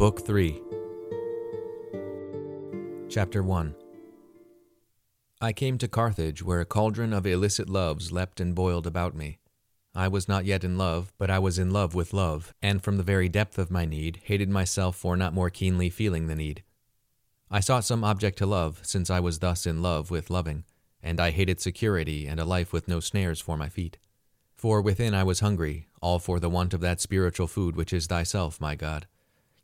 Book 3 Chapter 1 I came to Carthage, where a cauldron of illicit loves leapt and boiled about me. I was not yet in love, but I was in love with love, and from the very depth of my need hated myself for not more keenly feeling the need. I sought some object to love, since I was thus in love with loving, and I hated security and a life with no snares for my feet. For within I was hungry, all for the want of that spiritual food which is thyself, my God.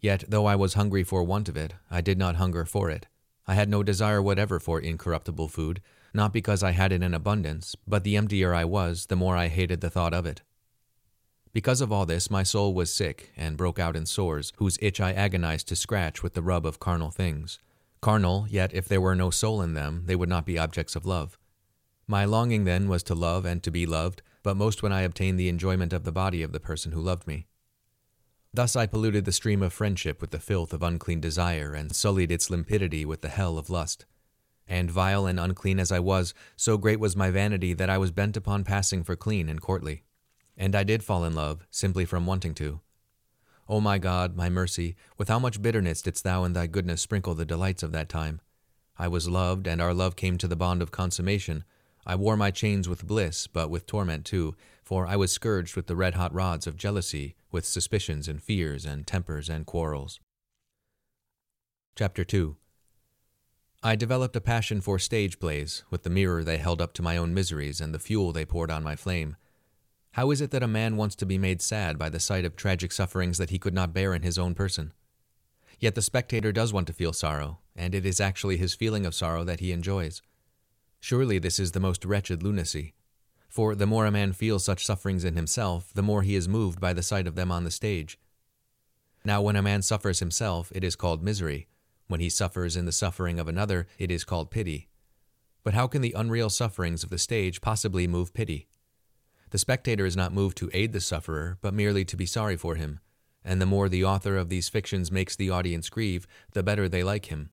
Yet, though I was hungry for want of it, I did not hunger for it. I had no desire whatever for incorruptible food, not because I had it in abundance, but the emptier I was, the more I hated the thought of it. Because of all this, my soul was sick, and broke out in sores, whose itch I agonized to scratch with the rub of carnal things. Carnal, yet if there were no soul in them, they would not be objects of love. My longing then was to love and to be loved, but most when I obtained the enjoyment of the body of the person who loved me. Thus I polluted the stream of friendship with the filth of unclean desire, and sullied its limpidity with the hell of lust. And vile and unclean as I was, so great was my vanity that I was bent upon passing for clean and courtly. And I did fall in love, simply from wanting to. O my God, my mercy, with how much bitterness didst thou in thy goodness sprinkle the delights of that time! I was loved, and our love came to the bond of consummation, I wore my chains with bliss, but with torment too, for I was scourged with the red hot rods of jealousy, with suspicions and fears and tempers and quarrels. Chapter 2 I developed a passion for stage plays, with the mirror they held up to my own miseries and the fuel they poured on my flame. How is it that a man wants to be made sad by the sight of tragic sufferings that he could not bear in his own person? Yet the spectator does want to feel sorrow, and it is actually his feeling of sorrow that he enjoys. Surely this is the most wretched lunacy. For the more a man feels such sufferings in himself, the more he is moved by the sight of them on the stage. Now, when a man suffers himself, it is called misery. When he suffers in the suffering of another, it is called pity. But how can the unreal sufferings of the stage possibly move pity? The spectator is not moved to aid the sufferer, but merely to be sorry for him, and the more the author of these fictions makes the audience grieve, the better they like him.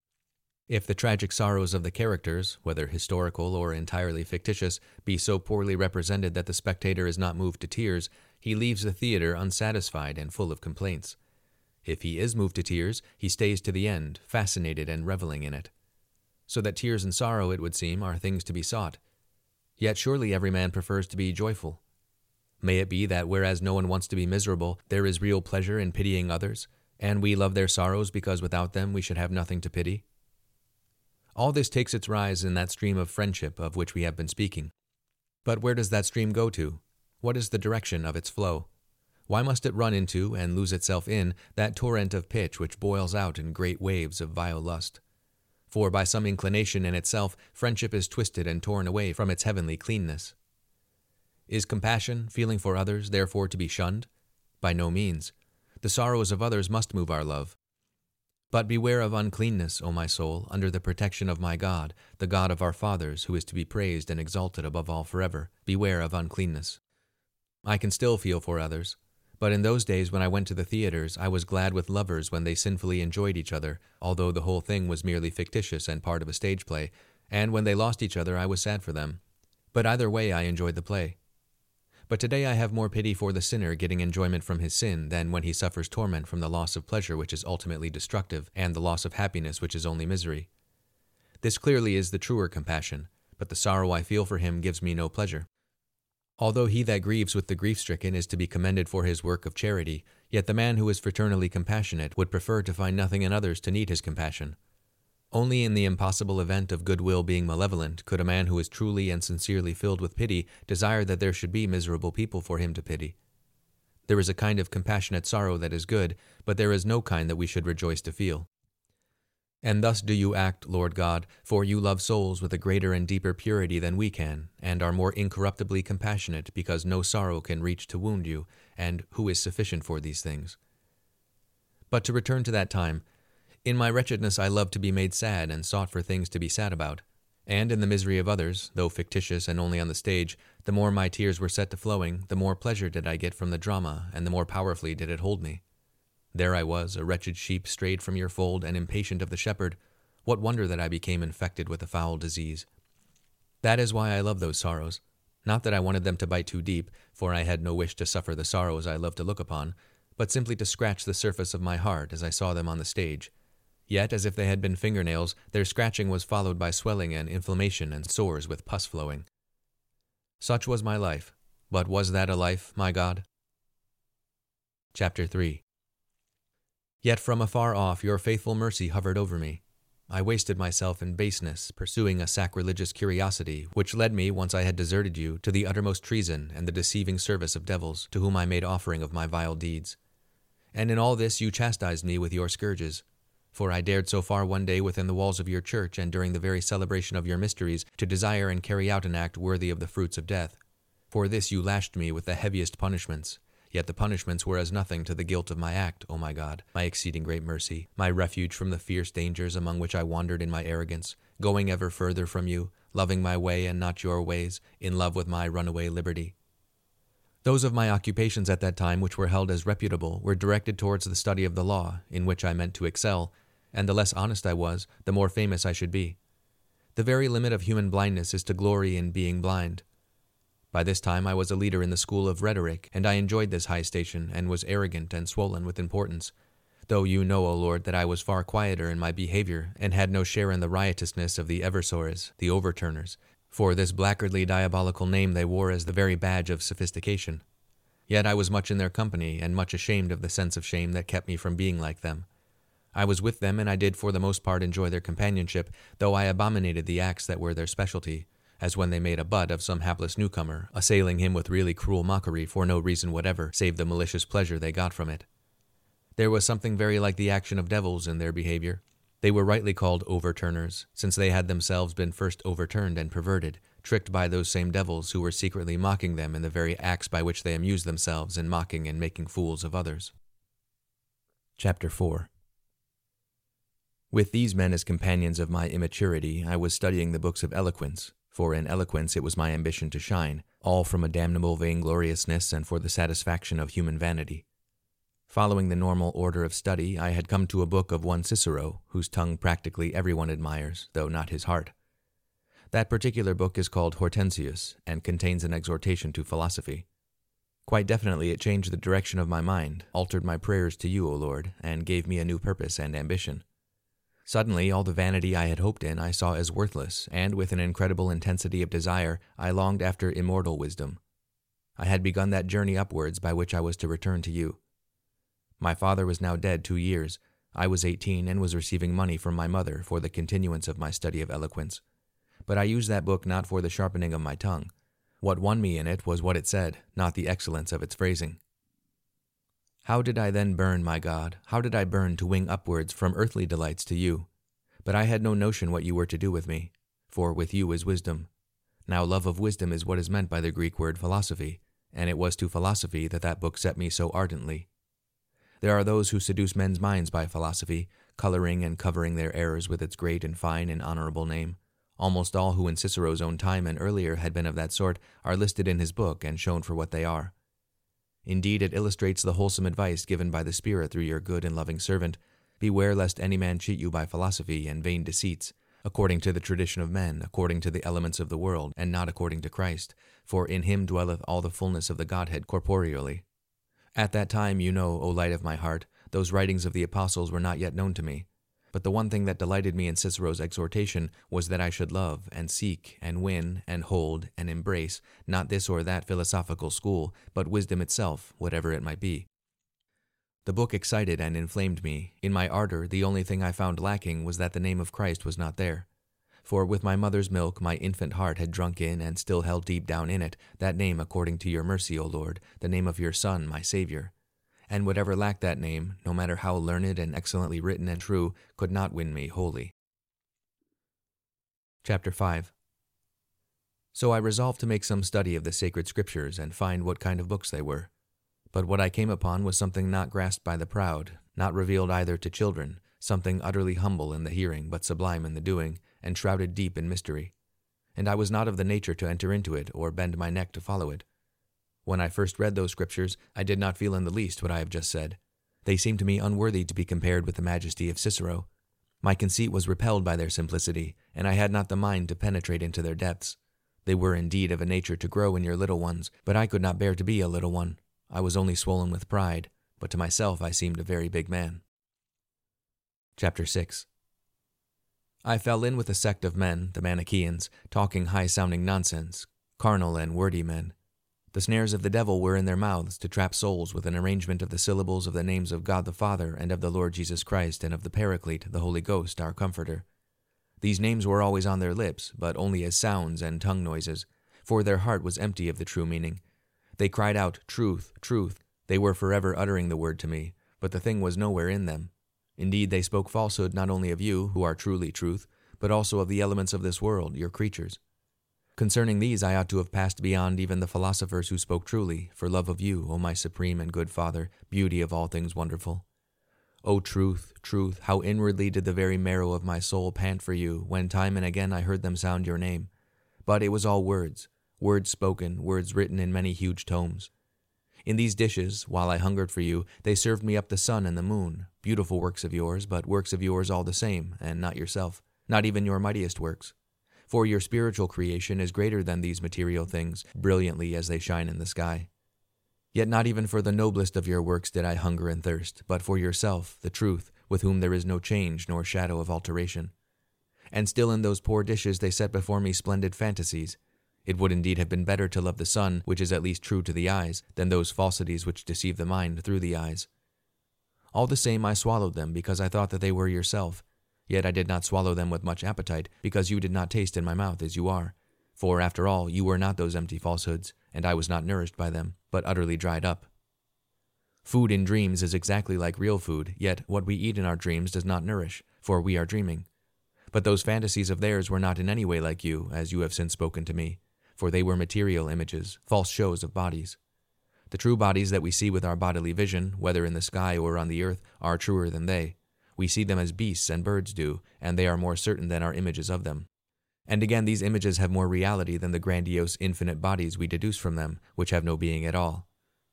If the tragic sorrows of the characters, whether historical or entirely fictitious, be so poorly represented that the spectator is not moved to tears, he leaves the theater unsatisfied and full of complaints. If he is moved to tears, he stays to the end, fascinated and reveling in it. So that tears and sorrow, it would seem, are things to be sought. Yet surely every man prefers to be joyful. May it be that whereas no one wants to be miserable, there is real pleasure in pitying others, and we love their sorrows because without them we should have nothing to pity? All this takes its rise in that stream of friendship of which we have been speaking. But where does that stream go to? What is the direction of its flow? Why must it run into and lose itself in that torrent of pitch which boils out in great waves of vile lust? For by some inclination in itself, friendship is twisted and torn away from its heavenly cleanness. Is compassion, feeling for others, therefore to be shunned? By no means. The sorrows of others must move our love, but beware of uncleanness, O my soul, under the protection of my God, the God of our fathers, who is to be praised and exalted above all forever. Beware of uncleanness. I can still feel for others, but in those days when I went to the theaters, I was glad with lovers when they sinfully enjoyed each other, although the whole thing was merely fictitious and part of a stage play, and when they lost each other, I was sad for them. But either way, I enjoyed the play. But today I have more pity for the sinner getting enjoyment from his sin than when he suffers torment from the loss of pleasure which is ultimately destructive, and the loss of happiness which is only misery. This clearly is the truer compassion, but the sorrow I feel for him gives me no pleasure. Although he that grieves with the grief stricken is to be commended for his work of charity, yet the man who is fraternally compassionate would prefer to find nothing in others to need his compassion. Only in the impossible event of goodwill being malevolent could a man who is truly and sincerely filled with pity desire that there should be miserable people for him to pity. There is a kind of compassionate sorrow that is good, but there is no kind that we should rejoice to feel. And thus do you act, Lord God, for you love souls with a greater and deeper purity than we can, and are more incorruptibly compassionate, because no sorrow can reach to wound you, and who is sufficient for these things. But to return to that time, in my wretchedness I loved to be made sad and sought for things to be sad about. And in the misery of others, though fictitious and only on the stage, the more my tears were set to flowing, the more pleasure did I get from the drama, and the more powerfully did it hold me. There I was, a wretched sheep strayed from your fold and impatient of the shepherd. What wonder that I became infected with a foul disease? That is why I love those sorrows. Not that I wanted them to bite too deep, for I had no wish to suffer the sorrows I love to look upon, but simply to scratch the surface of my heart as I saw them on the stage. Yet, as if they had been fingernails, their scratching was followed by swelling and inflammation and sores with pus flowing. Such was my life, but was that a life, my God? Chapter 3 Yet from afar off your faithful mercy hovered over me. I wasted myself in baseness, pursuing a sacrilegious curiosity, which led me, once I had deserted you, to the uttermost treason and the deceiving service of devils, to whom I made offering of my vile deeds. And in all this you chastised me with your scourges. For I dared so far one day within the walls of your church and during the very celebration of your mysteries to desire and carry out an act worthy of the fruits of death. For this you lashed me with the heaviest punishments, Yet the punishments were as nothing to the guilt of my act, O my God, my exceeding great mercy, my refuge from the fierce dangers among which I wandered in my arrogance, going ever further from you, loving my way and not your ways, in love with my runaway liberty. Those of my occupations at that time which were held as reputable were directed towards the study of the law, in which I meant to excel, and the less honest I was, the more famous I should be. The very limit of human blindness is to glory in being blind. By this time I was a leader in the school of rhetoric, and I enjoyed this high station, and was arrogant and swollen with importance. Though you know, O Lord, that I was far quieter in my behavior, and had no share in the riotousness of the Eversores, the overturners, for this blackguardly diabolical name they wore as the very badge of sophistication. Yet I was much in their company, and much ashamed of the sense of shame that kept me from being like them. I was with them, and I did for the most part enjoy their companionship, though I abominated the acts that were their specialty, as when they made a butt of some hapless newcomer, assailing him with really cruel mockery for no reason whatever save the malicious pleasure they got from it. There was something very like the action of devils in their behavior. They were rightly called overturners, since they had themselves been first overturned and perverted, tricked by those same devils who were secretly mocking them in the very acts by which they amused themselves in mocking and making fools of others. Chapter 4 With these men as companions of my immaturity, I was studying the books of eloquence, for in eloquence it was my ambition to shine, all from a damnable vaingloriousness and for the satisfaction of human vanity. Following the normal order of study, I had come to a book of one Cicero, whose tongue practically everyone admires, though not his heart. That particular book is called Hortensius, and contains an exhortation to philosophy. Quite definitely it changed the direction of my mind, altered my prayers to you, O Lord, and gave me a new purpose and ambition. Suddenly, all the vanity I had hoped in I saw as worthless, and with an incredible intensity of desire, I longed after immortal wisdom. I had begun that journey upwards by which I was to return to you. My father was now dead two years. I was eighteen and was receiving money from my mother for the continuance of my study of eloquence. But I used that book not for the sharpening of my tongue. What won me in it was what it said, not the excellence of its phrasing. How did I then burn, my God? How did I burn to wing upwards from earthly delights to you? But I had no notion what you were to do with me, for with you is wisdom. Now, love of wisdom is what is meant by the Greek word philosophy, and it was to philosophy that that book set me so ardently. There are those who seduce men's minds by philosophy, coloring and covering their errors with its great and fine and honorable name. Almost all who in Cicero's own time and earlier had been of that sort are listed in his book and shown for what they are. Indeed, it illustrates the wholesome advice given by the Spirit through your good and loving servant Beware lest any man cheat you by philosophy and vain deceits, according to the tradition of men, according to the elements of the world, and not according to Christ, for in him dwelleth all the fullness of the Godhead corporeally. At that time, you know, O light of my heart, those writings of the apostles were not yet known to me, but the one thing that delighted me in Cicero's exhortation was that I should love, and seek, and win, and hold, and embrace, not this or that philosophical school, but wisdom itself, whatever it might be. The book excited and inflamed me. In my ardor, the only thing I found lacking was that the name of Christ was not there. For with my mother's milk my infant heart had drunk in and still held deep down in it that name according to your mercy, O Lord, the name of your Son, my Saviour and whatever lacked that name, no matter how learned and excellently written and true, could not win me wholly. Chapter 5 So I resolved to make some study of the sacred scriptures and find what kind of books they were. But what I came upon was something not grasped by the proud, not revealed either to children, something utterly humble in the hearing but sublime in the doing, and shrouded deep in mystery. And I was not of the nature to enter into it or bend my neck to follow it. When I first read those scriptures, I did not feel in the least what I have just said. They seemed to me unworthy to be compared with the majesty of Cicero. My conceit was repelled by their simplicity, and I had not the mind to penetrate into their depths. They were indeed of a nature to grow in your little ones, but I could not bear to be a little one. I was only swollen with pride, but to myself I seemed a very big man. Chapter 6 I fell in with a sect of men, the Manichaeans, talking high sounding nonsense, carnal and wordy men. The snares of the devil were in their mouths to trap souls with an arrangement of the syllables of the names of God the Father and of the Lord Jesus Christ and of the Paraclete, the Holy Ghost, our Comforter. These names were always on their lips, but only as sounds and tongue noises, for their heart was empty of the true meaning. They cried out, Truth, truth. They were forever uttering the word to me, but the thing was nowhere in them. Indeed, they spoke falsehood not only of you, who are truly truth, but also of the elements of this world, your creatures. Concerning these I ought to have passed beyond even the philosophers who spoke truly, for love of you, O my supreme and good Father, beauty of all things wonderful. O truth, truth, how inwardly did the very marrow of my soul pant for you, when time and again I heard them sound your name. But it was all words, words spoken, words written in many huge tomes. In these dishes, while I hungered for you, they served me up the sun and the moon, beautiful works of yours, but works of yours all the same, and not yourself, not even your mightiest works. For your spiritual creation is greater than these material things, brilliantly as they shine in the sky. Yet not even for the noblest of your works did I hunger and thirst, but for yourself, the truth, with whom there is no change nor shadow of alteration. And still in those poor dishes they set before me splendid fantasies. It would indeed have been better to love the sun, which is at least true to the eyes, than those falsities which deceive the mind through the eyes. All the same, I swallowed them, because I thought that they were yourself. Yet I did not swallow them with much appetite, because you did not taste in my mouth as you are. For, after all, you were not those empty falsehoods, and I was not nourished by them, but utterly dried up. Food in dreams is exactly like real food, yet what we eat in our dreams does not nourish, for we are dreaming. But those fantasies of theirs were not in any way like you, as you have since spoken to me, for they were material images, false shows of bodies. The true bodies that we see with our bodily vision, whether in the sky or on the earth, are truer than they. We see them as beasts and birds do, and they are more certain than our images of them. And again, these images have more reality than the grandiose infinite bodies we deduce from them, which have no being at all.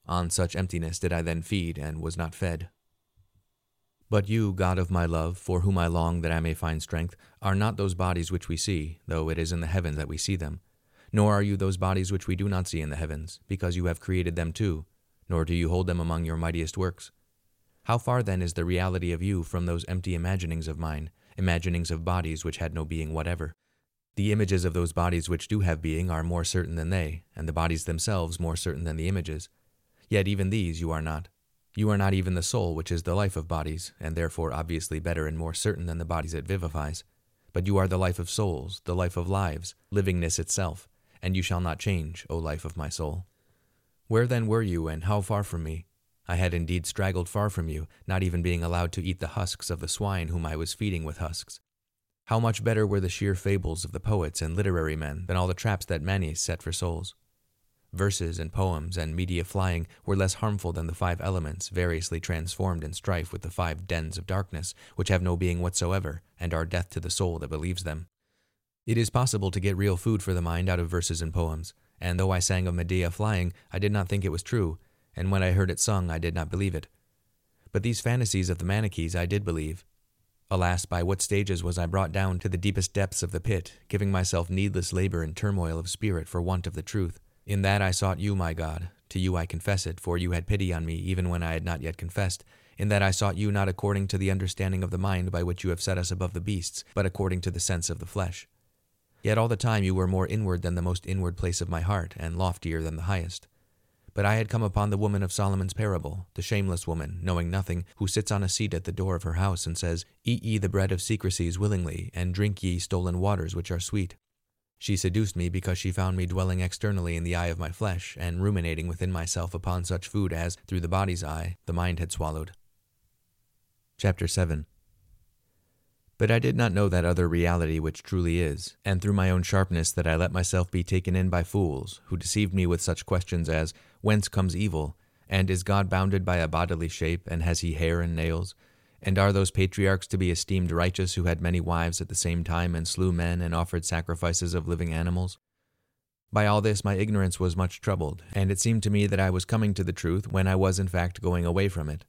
On such emptiness did I then feed, and was not fed. But you, God of my love, for whom I long that I may find strength, are not those bodies which we see, though it is in the heavens that we see them. Nor are you those bodies which we do not see in the heavens, because you have created them too, nor do you hold them among your mightiest works. How far then is the reality of you from those empty imaginings of mine, imaginings of bodies which had no being whatever? The images of those bodies which do have being are more certain than they, and the bodies themselves more certain than the images. Yet even these you are not. You are not even the soul which is the life of bodies, and therefore obviously better and more certain than the bodies it vivifies. But you are the life of souls, the life of lives, livingness itself, and you shall not change, O life of my soul. Where then were you, and how far from me? I had indeed straggled far from you, not even being allowed to eat the husks of the swine whom I was feeding with husks. How much better were the sheer fables of the poets and literary men than all the traps that Manes set for souls? Verses and poems and Medea flying were less harmful than the five elements, variously transformed in strife with the five dens of darkness, which have no being whatsoever, and are death to the soul that believes them. It is possible to get real food for the mind out of verses and poems, and though I sang of Medea flying, I did not think it was true, and when I heard it sung, I did not believe it. But these fantasies of the Manichees I did believe, Alas, by what stages was I brought down to the deepest depths of the pit, giving myself needless labor and turmoil of spirit for want of the truth. In that I sought you, my God. To you I confess it, for you had pity on me even when I had not yet confessed. In that I sought you not according to the understanding of the mind by which you have set us above the beasts, but according to the sense of the flesh. Yet all the time you were more inward than the most inward place of my heart, and loftier than the highest. But I had come upon the woman of Solomon's parable, the shameless woman, knowing nothing, who sits on a seat at the door of her house and says, Eat ye the bread of secrecies willingly, and drink ye stolen waters which are sweet. She seduced me because she found me dwelling externally in the eye of my flesh, and ruminating within myself upon such food as, through the body's eye, the mind had swallowed. Chapter 7 but I did not know that other reality which truly is, and through my own sharpness that I let myself be taken in by fools, who deceived me with such questions as, Whence comes evil? And is God bounded by a bodily shape, and has he hair and nails? And are those patriarchs to be esteemed righteous who had many wives at the same time, and slew men, and offered sacrifices of living animals? By all this my ignorance was much troubled, and it seemed to me that I was coming to the truth when I was in fact going away from it.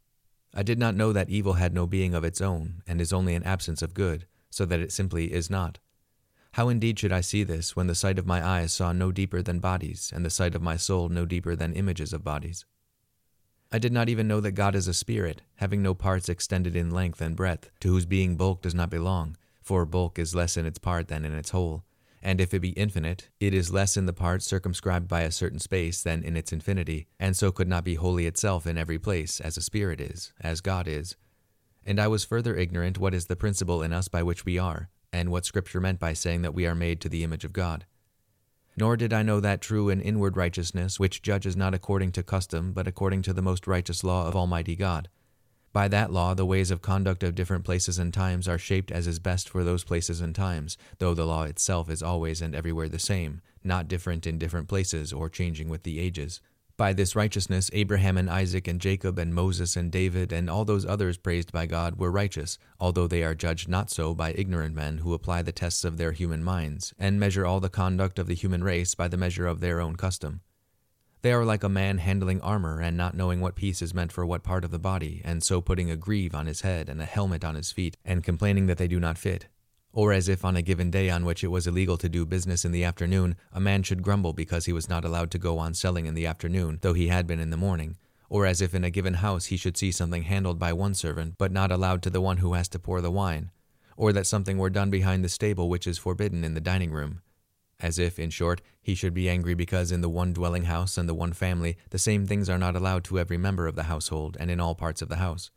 I did not know that evil had no being of its own, and is only an absence of good, so that it simply is not. How indeed should I see this, when the sight of my eyes saw no deeper than bodies, and the sight of my soul no deeper than images of bodies? I did not even know that God is a spirit, having no parts extended in length and breadth, to whose being bulk does not belong, for bulk is less in its part than in its whole. And if it be infinite, it is less in the part circumscribed by a certain space than in its infinity, and so could not be wholly itself in every place, as a spirit is, as God is. And I was further ignorant what is the principle in us by which we are, and what Scripture meant by saying that we are made to the image of God. Nor did I know that true and inward righteousness which judges not according to custom, but according to the most righteous law of Almighty God. By that law, the ways of conduct of different places and times are shaped as is best for those places and times, though the law itself is always and everywhere the same, not different in different places or changing with the ages. By this righteousness, Abraham and Isaac and Jacob and Moses and David and all those others praised by God were righteous, although they are judged not so by ignorant men who apply the tests of their human minds, and measure all the conduct of the human race by the measure of their own custom. They are like a man handling armor and not knowing what piece is meant for what part of the body, and so putting a greave on his head and a helmet on his feet, and complaining that they do not fit. Or as if on a given day on which it was illegal to do business in the afternoon, a man should grumble because he was not allowed to go on selling in the afternoon, though he had been in the morning. Or as if in a given house he should see something handled by one servant, but not allowed to the one who has to pour the wine. Or that something were done behind the stable which is forbidden in the dining room. As if, in short, he should be angry because in the one dwelling house and the one family the same things are not allowed to every member of the household and in all parts of the house.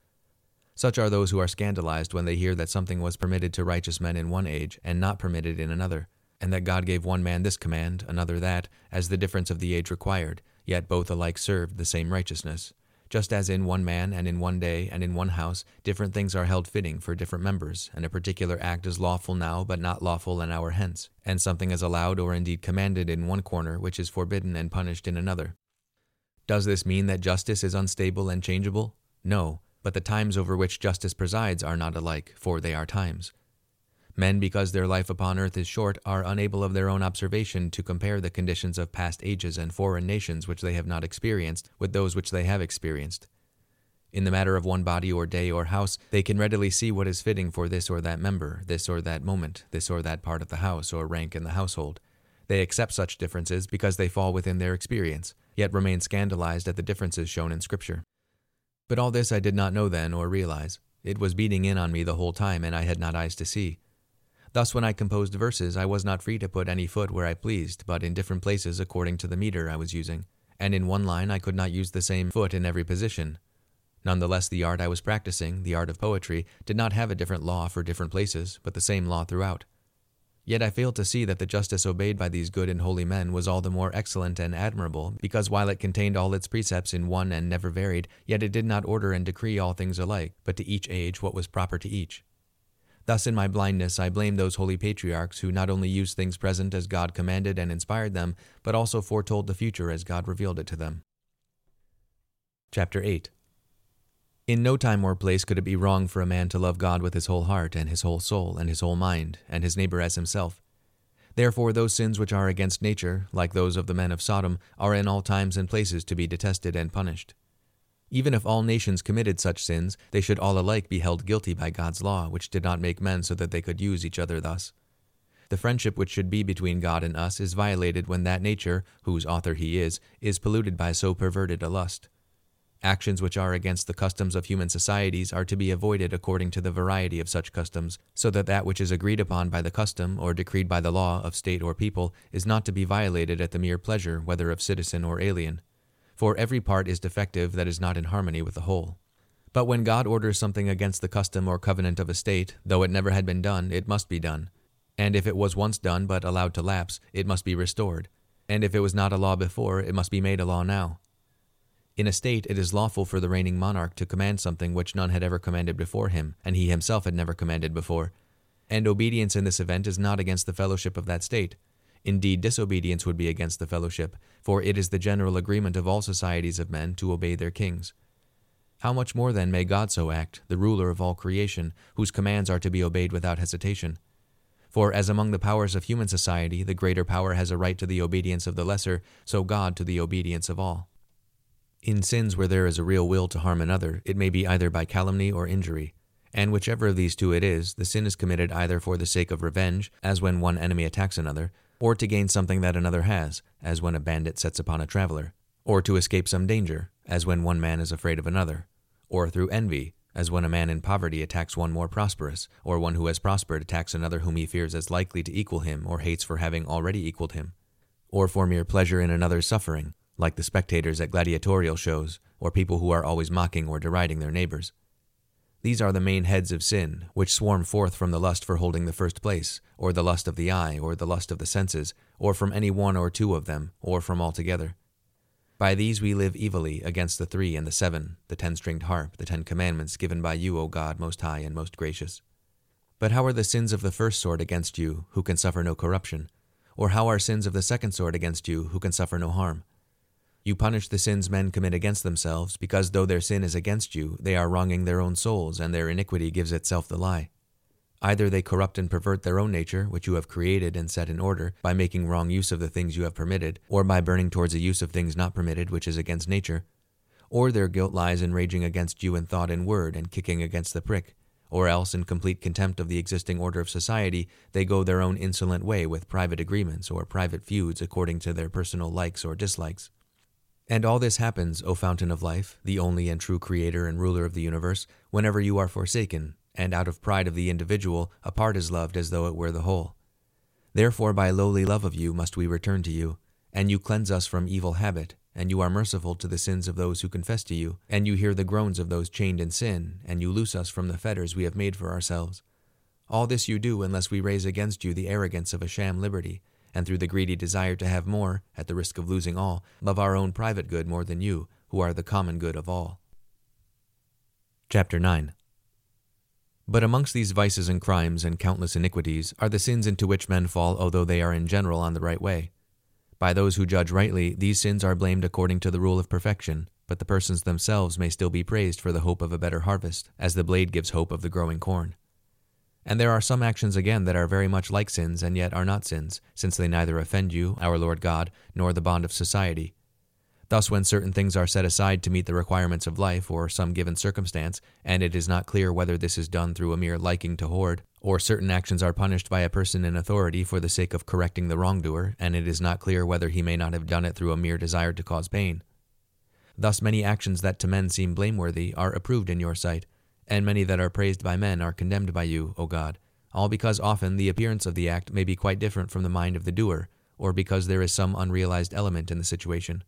Such are those who are scandalized when they hear that something was permitted to righteous men in one age and not permitted in another, and that God gave one man this command, another that, as the difference of the age required, yet both alike served the same righteousness. Just as in one man and in one day and in one house different things are held fitting for different members, and a particular act is lawful now but not lawful an hour hence, and something is allowed or indeed commanded in one corner which is forbidden and punished in another. Does this mean that justice is unstable and changeable? No, but the times over which justice presides are not alike, for they are times. Men, because their life upon earth is short, are unable of their own observation to compare the conditions of past ages and foreign nations which they have not experienced with those which they have experienced. In the matter of one body or day or house, they can readily see what is fitting for this or that member, this or that moment, this or that part of the house or rank in the household. They accept such differences because they fall within their experience, yet remain scandalized at the differences shown in Scripture. But all this I did not know then or realize. It was beating in on me the whole time, and I had not eyes to see. Thus, when I composed verses, I was not free to put any foot where I pleased, but in different places according to the meter I was using, and in one line I could not use the same foot in every position. Nonetheless, the art I was practicing, the art of poetry, did not have a different law for different places, but the same law throughout. Yet I failed to see that the justice obeyed by these good and holy men was all the more excellent and admirable, because while it contained all its precepts in one and never varied, yet it did not order and decree all things alike, but to each age what was proper to each. Thus, in my blindness, I blame those holy patriarchs who not only used things present as God commanded and inspired them, but also foretold the future as God revealed it to them. Chapter 8 in no time or place could it be wrong for a man to love God with his whole heart, and his whole soul, and his whole mind, and his neighbor as himself. Therefore, those sins which are against nature, like those of the men of Sodom, are in all times and places to be detested and punished. Even if all nations committed such sins, they should all alike be held guilty by God's law, which did not make men so that they could use each other thus. The friendship which should be between God and us is violated when that nature, whose author he is, is polluted by so perverted a lust. Actions which are against the customs of human societies are to be avoided according to the variety of such customs, so that that which is agreed upon by the custom or decreed by the law of state or people is not to be violated at the mere pleasure, whether of citizen or alien. For every part is defective that is not in harmony with the whole. But when God orders something against the custom or covenant of a state, though it never had been done, it must be done. And if it was once done but allowed to lapse, it must be restored. And if it was not a law before, it must be made a law now. In a state, it is lawful for the reigning monarch to command something which none had ever commanded before him, and he himself had never commanded before. And obedience in this event is not against the fellowship of that state. Indeed, disobedience would be against the fellowship, for it is the general agreement of all societies of men to obey their kings. How much more then may God so act, the ruler of all creation, whose commands are to be obeyed without hesitation? For as among the powers of human society the greater power has a right to the obedience of the lesser, so God to the obedience of all. In sins where there is a real will to harm another, it may be either by calumny or injury. And whichever of these two it is, the sin is committed either for the sake of revenge, as when one enemy attacks another, or to gain something that another has, as when a bandit sets upon a traveler, or to escape some danger, as when one man is afraid of another, or through envy, as when a man in poverty attacks one more prosperous, or one who has prospered attacks another whom he fears as likely to equal him or hates for having already equaled him, or for mere pleasure in another's suffering, like the spectators at gladiatorial shows, or people who are always mocking or deriding their neighbors. These are the main heads of sin, which swarm forth from the lust for holding the first place, or the lust of the eye, or the lust of the senses, or from any one or two of them, or from all together. By these we live evilly against the three and the seven, the ten stringed harp, the ten commandments given by you, O God, most high and most gracious. But how are the sins of the first sort against you, who can suffer no corruption? Or how are sins of the second sort against you, who can suffer no harm? You punish the sins men commit against themselves, because though their sin is against you, they are wronging their own souls, and their iniquity gives itself the lie. Either they corrupt and pervert their own nature, which you have created and set in order, by making wrong use of the things you have permitted, or by burning towards a use of things not permitted, which is against nature. Or their guilt lies in raging against you in thought and word, and kicking against the prick. Or else, in complete contempt of the existing order of society, they go their own insolent way with private agreements or private feuds according to their personal likes or dislikes. And all this happens, O Fountain of Life, the only and true Creator and Ruler of the universe, whenever you are forsaken, and out of pride of the individual, a part is loved as though it were the whole. Therefore, by lowly love of you must we return to you, and you cleanse us from evil habit, and you are merciful to the sins of those who confess to you, and you hear the groans of those chained in sin, and you loose us from the fetters we have made for ourselves. All this you do unless we raise against you the arrogance of a sham liberty, and through the greedy desire to have more, at the risk of losing all, love our own private good more than you, who are the common good of all. Chapter 9 but amongst these vices and crimes and countless iniquities are the sins into which men fall, although they are in general on the right way. By those who judge rightly, these sins are blamed according to the rule of perfection, but the persons themselves may still be praised for the hope of a better harvest, as the blade gives hope of the growing corn. And there are some actions again that are very much like sins and yet are not sins, since they neither offend you, our Lord God, nor the bond of society, Thus, when certain things are set aside to meet the requirements of life or some given circumstance, and it is not clear whether this is done through a mere liking to hoard, or certain actions are punished by a person in authority for the sake of correcting the wrongdoer, and it is not clear whether he may not have done it through a mere desire to cause pain. Thus, many actions that to men seem blameworthy are approved in your sight, and many that are praised by men are condemned by you, O God, all because often the appearance of the act may be quite different from the mind of the doer, or because there is some unrealized element in the situation.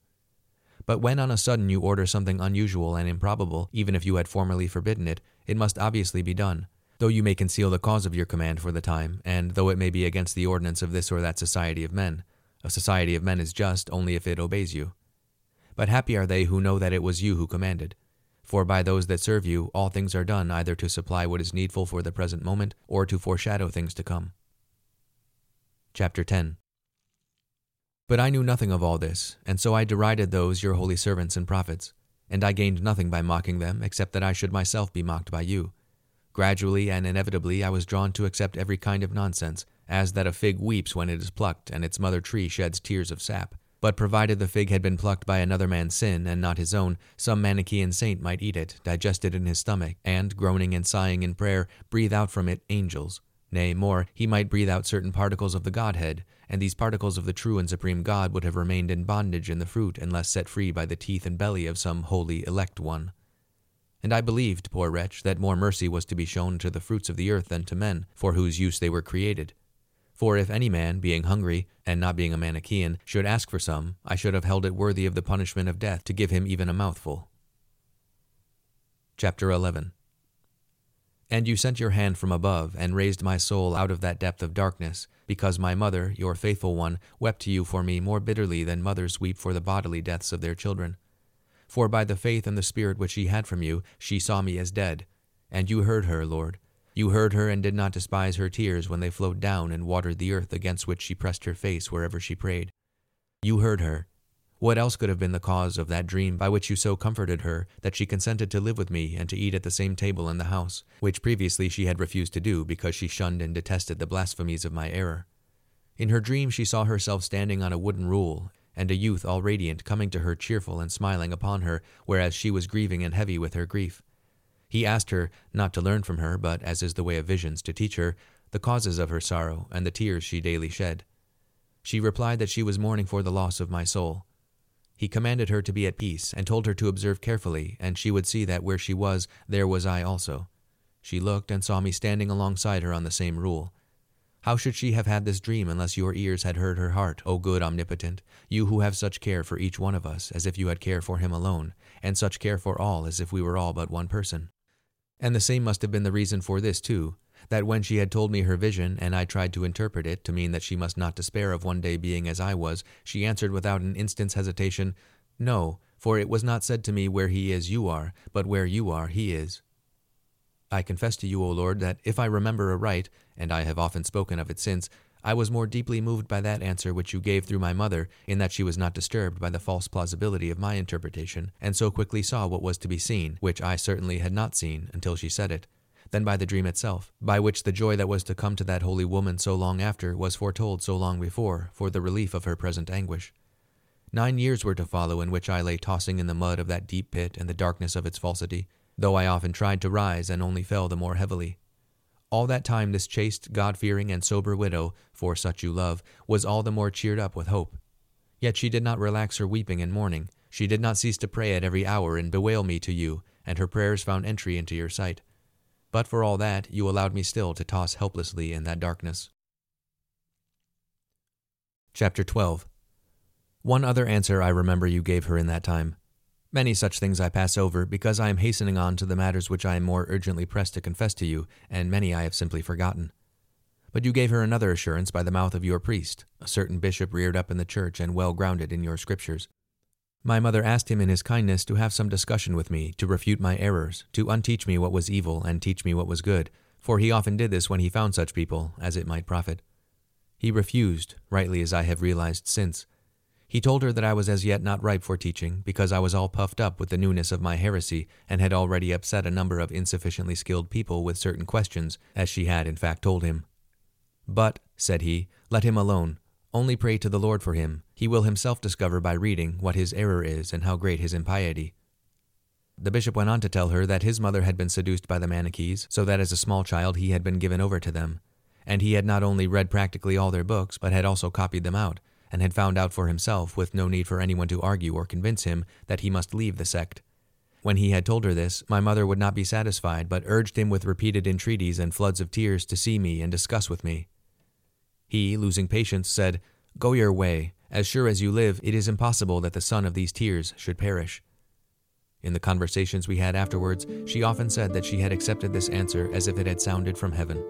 But when on a sudden you order something unusual and improbable, even if you had formerly forbidden it, it must obviously be done, though you may conceal the cause of your command for the time, and though it may be against the ordinance of this or that society of men. A society of men is just only if it obeys you. But happy are they who know that it was you who commanded. For by those that serve you, all things are done either to supply what is needful for the present moment, or to foreshadow things to come. Chapter 10 but I knew nothing of all this, and so I derided those your holy servants and prophets, and I gained nothing by mocking them except that I should myself be mocked by you. Gradually and inevitably I was drawn to accept every kind of nonsense, as that a fig weeps when it is plucked, and its mother tree sheds tears of sap. But provided the fig had been plucked by another man's sin, and not his own, some Manichaean saint might eat it, digest it in his stomach, and, groaning and sighing in prayer, breathe out from it angels. Nay, more, he might breathe out certain particles of the Godhead, and these particles of the true and supreme God would have remained in bondage in the fruit unless set free by the teeth and belly of some holy elect one. And I believed, poor wretch, that more mercy was to be shown to the fruits of the earth than to men, for whose use they were created. For if any man, being hungry, and not being a Manichaean, should ask for some, I should have held it worthy of the punishment of death to give him even a mouthful. Chapter 11 and you sent your hand from above, and raised my soul out of that depth of darkness, because my mother, your faithful one, wept to you for me more bitterly than mothers weep for the bodily deaths of their children. For by the faith and the spirit which she had from you, she saw me as dead. And you heard her, Lord. You heard her and did not despise her tears when they flowed down and watered the earth against which she pressed her face wherever she prayed. You heard her, what else could have been the cause of that dream by which you so comforted her that she consented to live with me and to eat at the same table in the house, which previously she had refused to do because she shunned and detested the blasphemies of my error? In her dream she saw herself standing on a wooden rule, and a youth all radiant coming to her cheerful and smiling upon her, whereas she was grieving and heavy with her grief. He asked her, not to learn from her, but, as is the way of visions, to teach her, the causes of her sorrow and the tears she daily shed. She replied that she was mourning for the loss of my soul He commanded her to be at peace, and told her to observe carefully, and she would see that where she was, there was I also. She looked and saw me standing alongside her on the same rule. How should she have had this dream unless your ears had heard her heart, O good omnipotent, you who have such care for each one of us as if you had care for him alone, and such care for all as if we were all but one person? And the same must have been the reason for this, too, that when she had told me her vision, and I tried to interpret it to mean that she must not despair of one day being as I was, she answered without an instant's hesitation, No, for it was not said to me, Where he is, you are, but where you are, he is. I confess to you, O Lord, that if I remember aright, and I have often spoken of it since, I was more deeply moved by that answer which you gave through my mother, in that she was not disturbed by the false plausibility of my interpretation, and so quickly saw what was to be seen, which I certainly had not seen until she said it, than by the dream itself, by which the joy that was to come to that holy woman so long after was foretold so long before, for the relief of her present anguish. Nine years were to follow in which I lay tossing in the mud of that deep pit and the darkness of its falsity, though I often tried to rise and only fell the more heavily. All that time, this chaste, God fearing, and sober widow, for such you love, was all the more cheered up with hope. Yet she did not relax her weeping and mourning. She did not cease to pray at every hour and bewail me to you, and her prayers found entry into your sight. But for all that, you allowed me still to toss helplessly in that darkness. Chapter 12 One other answer I remember you gave her in that time. Many such things I pass over because I am hastening on to the matters which I am more urgently pressed to confess to you, and many I have simply forgotten. But you gave her another assurance by the mouth of your priest, a certain bishop reared up in the church and well grounded in your scriptures. My mother asked him in his kindness to have some discussion with me, to refute my errors, to unteach me what was evil and teach me what was good, for he often did this when he found such people, as it might profit. He refused, rightly as I have realized since, he told her that I was as yet not ripe for teaching, because I was all puffed up with the newness of my heresy, and had already upset a number of insufficiently skilled people with certain questions, as she had in fact told him. But, said he, let him alone. Only pray to the Lord for him. He will himself discover by reading what his error is and how great his impiety. The bishop went on to tell her that his mother had been seduced by the Manichees, so that as a small child he had been given over to them, and he had not only read practically all their books, but had also copied them out, and had found out for himself, with no need for anyone to argue or convince him, that he must leave the sect. When he had told her this, my mother would not be satisfied, but urged him with repeated entreaties and floods of tears to see me and discuss with me. He, losing patience, said, Go your way. As sure as you live, it is impossible that the son of these tears should perish. In the conversations we had afterwards, she often said that she had accepted this answer as if it had sounded from heaven.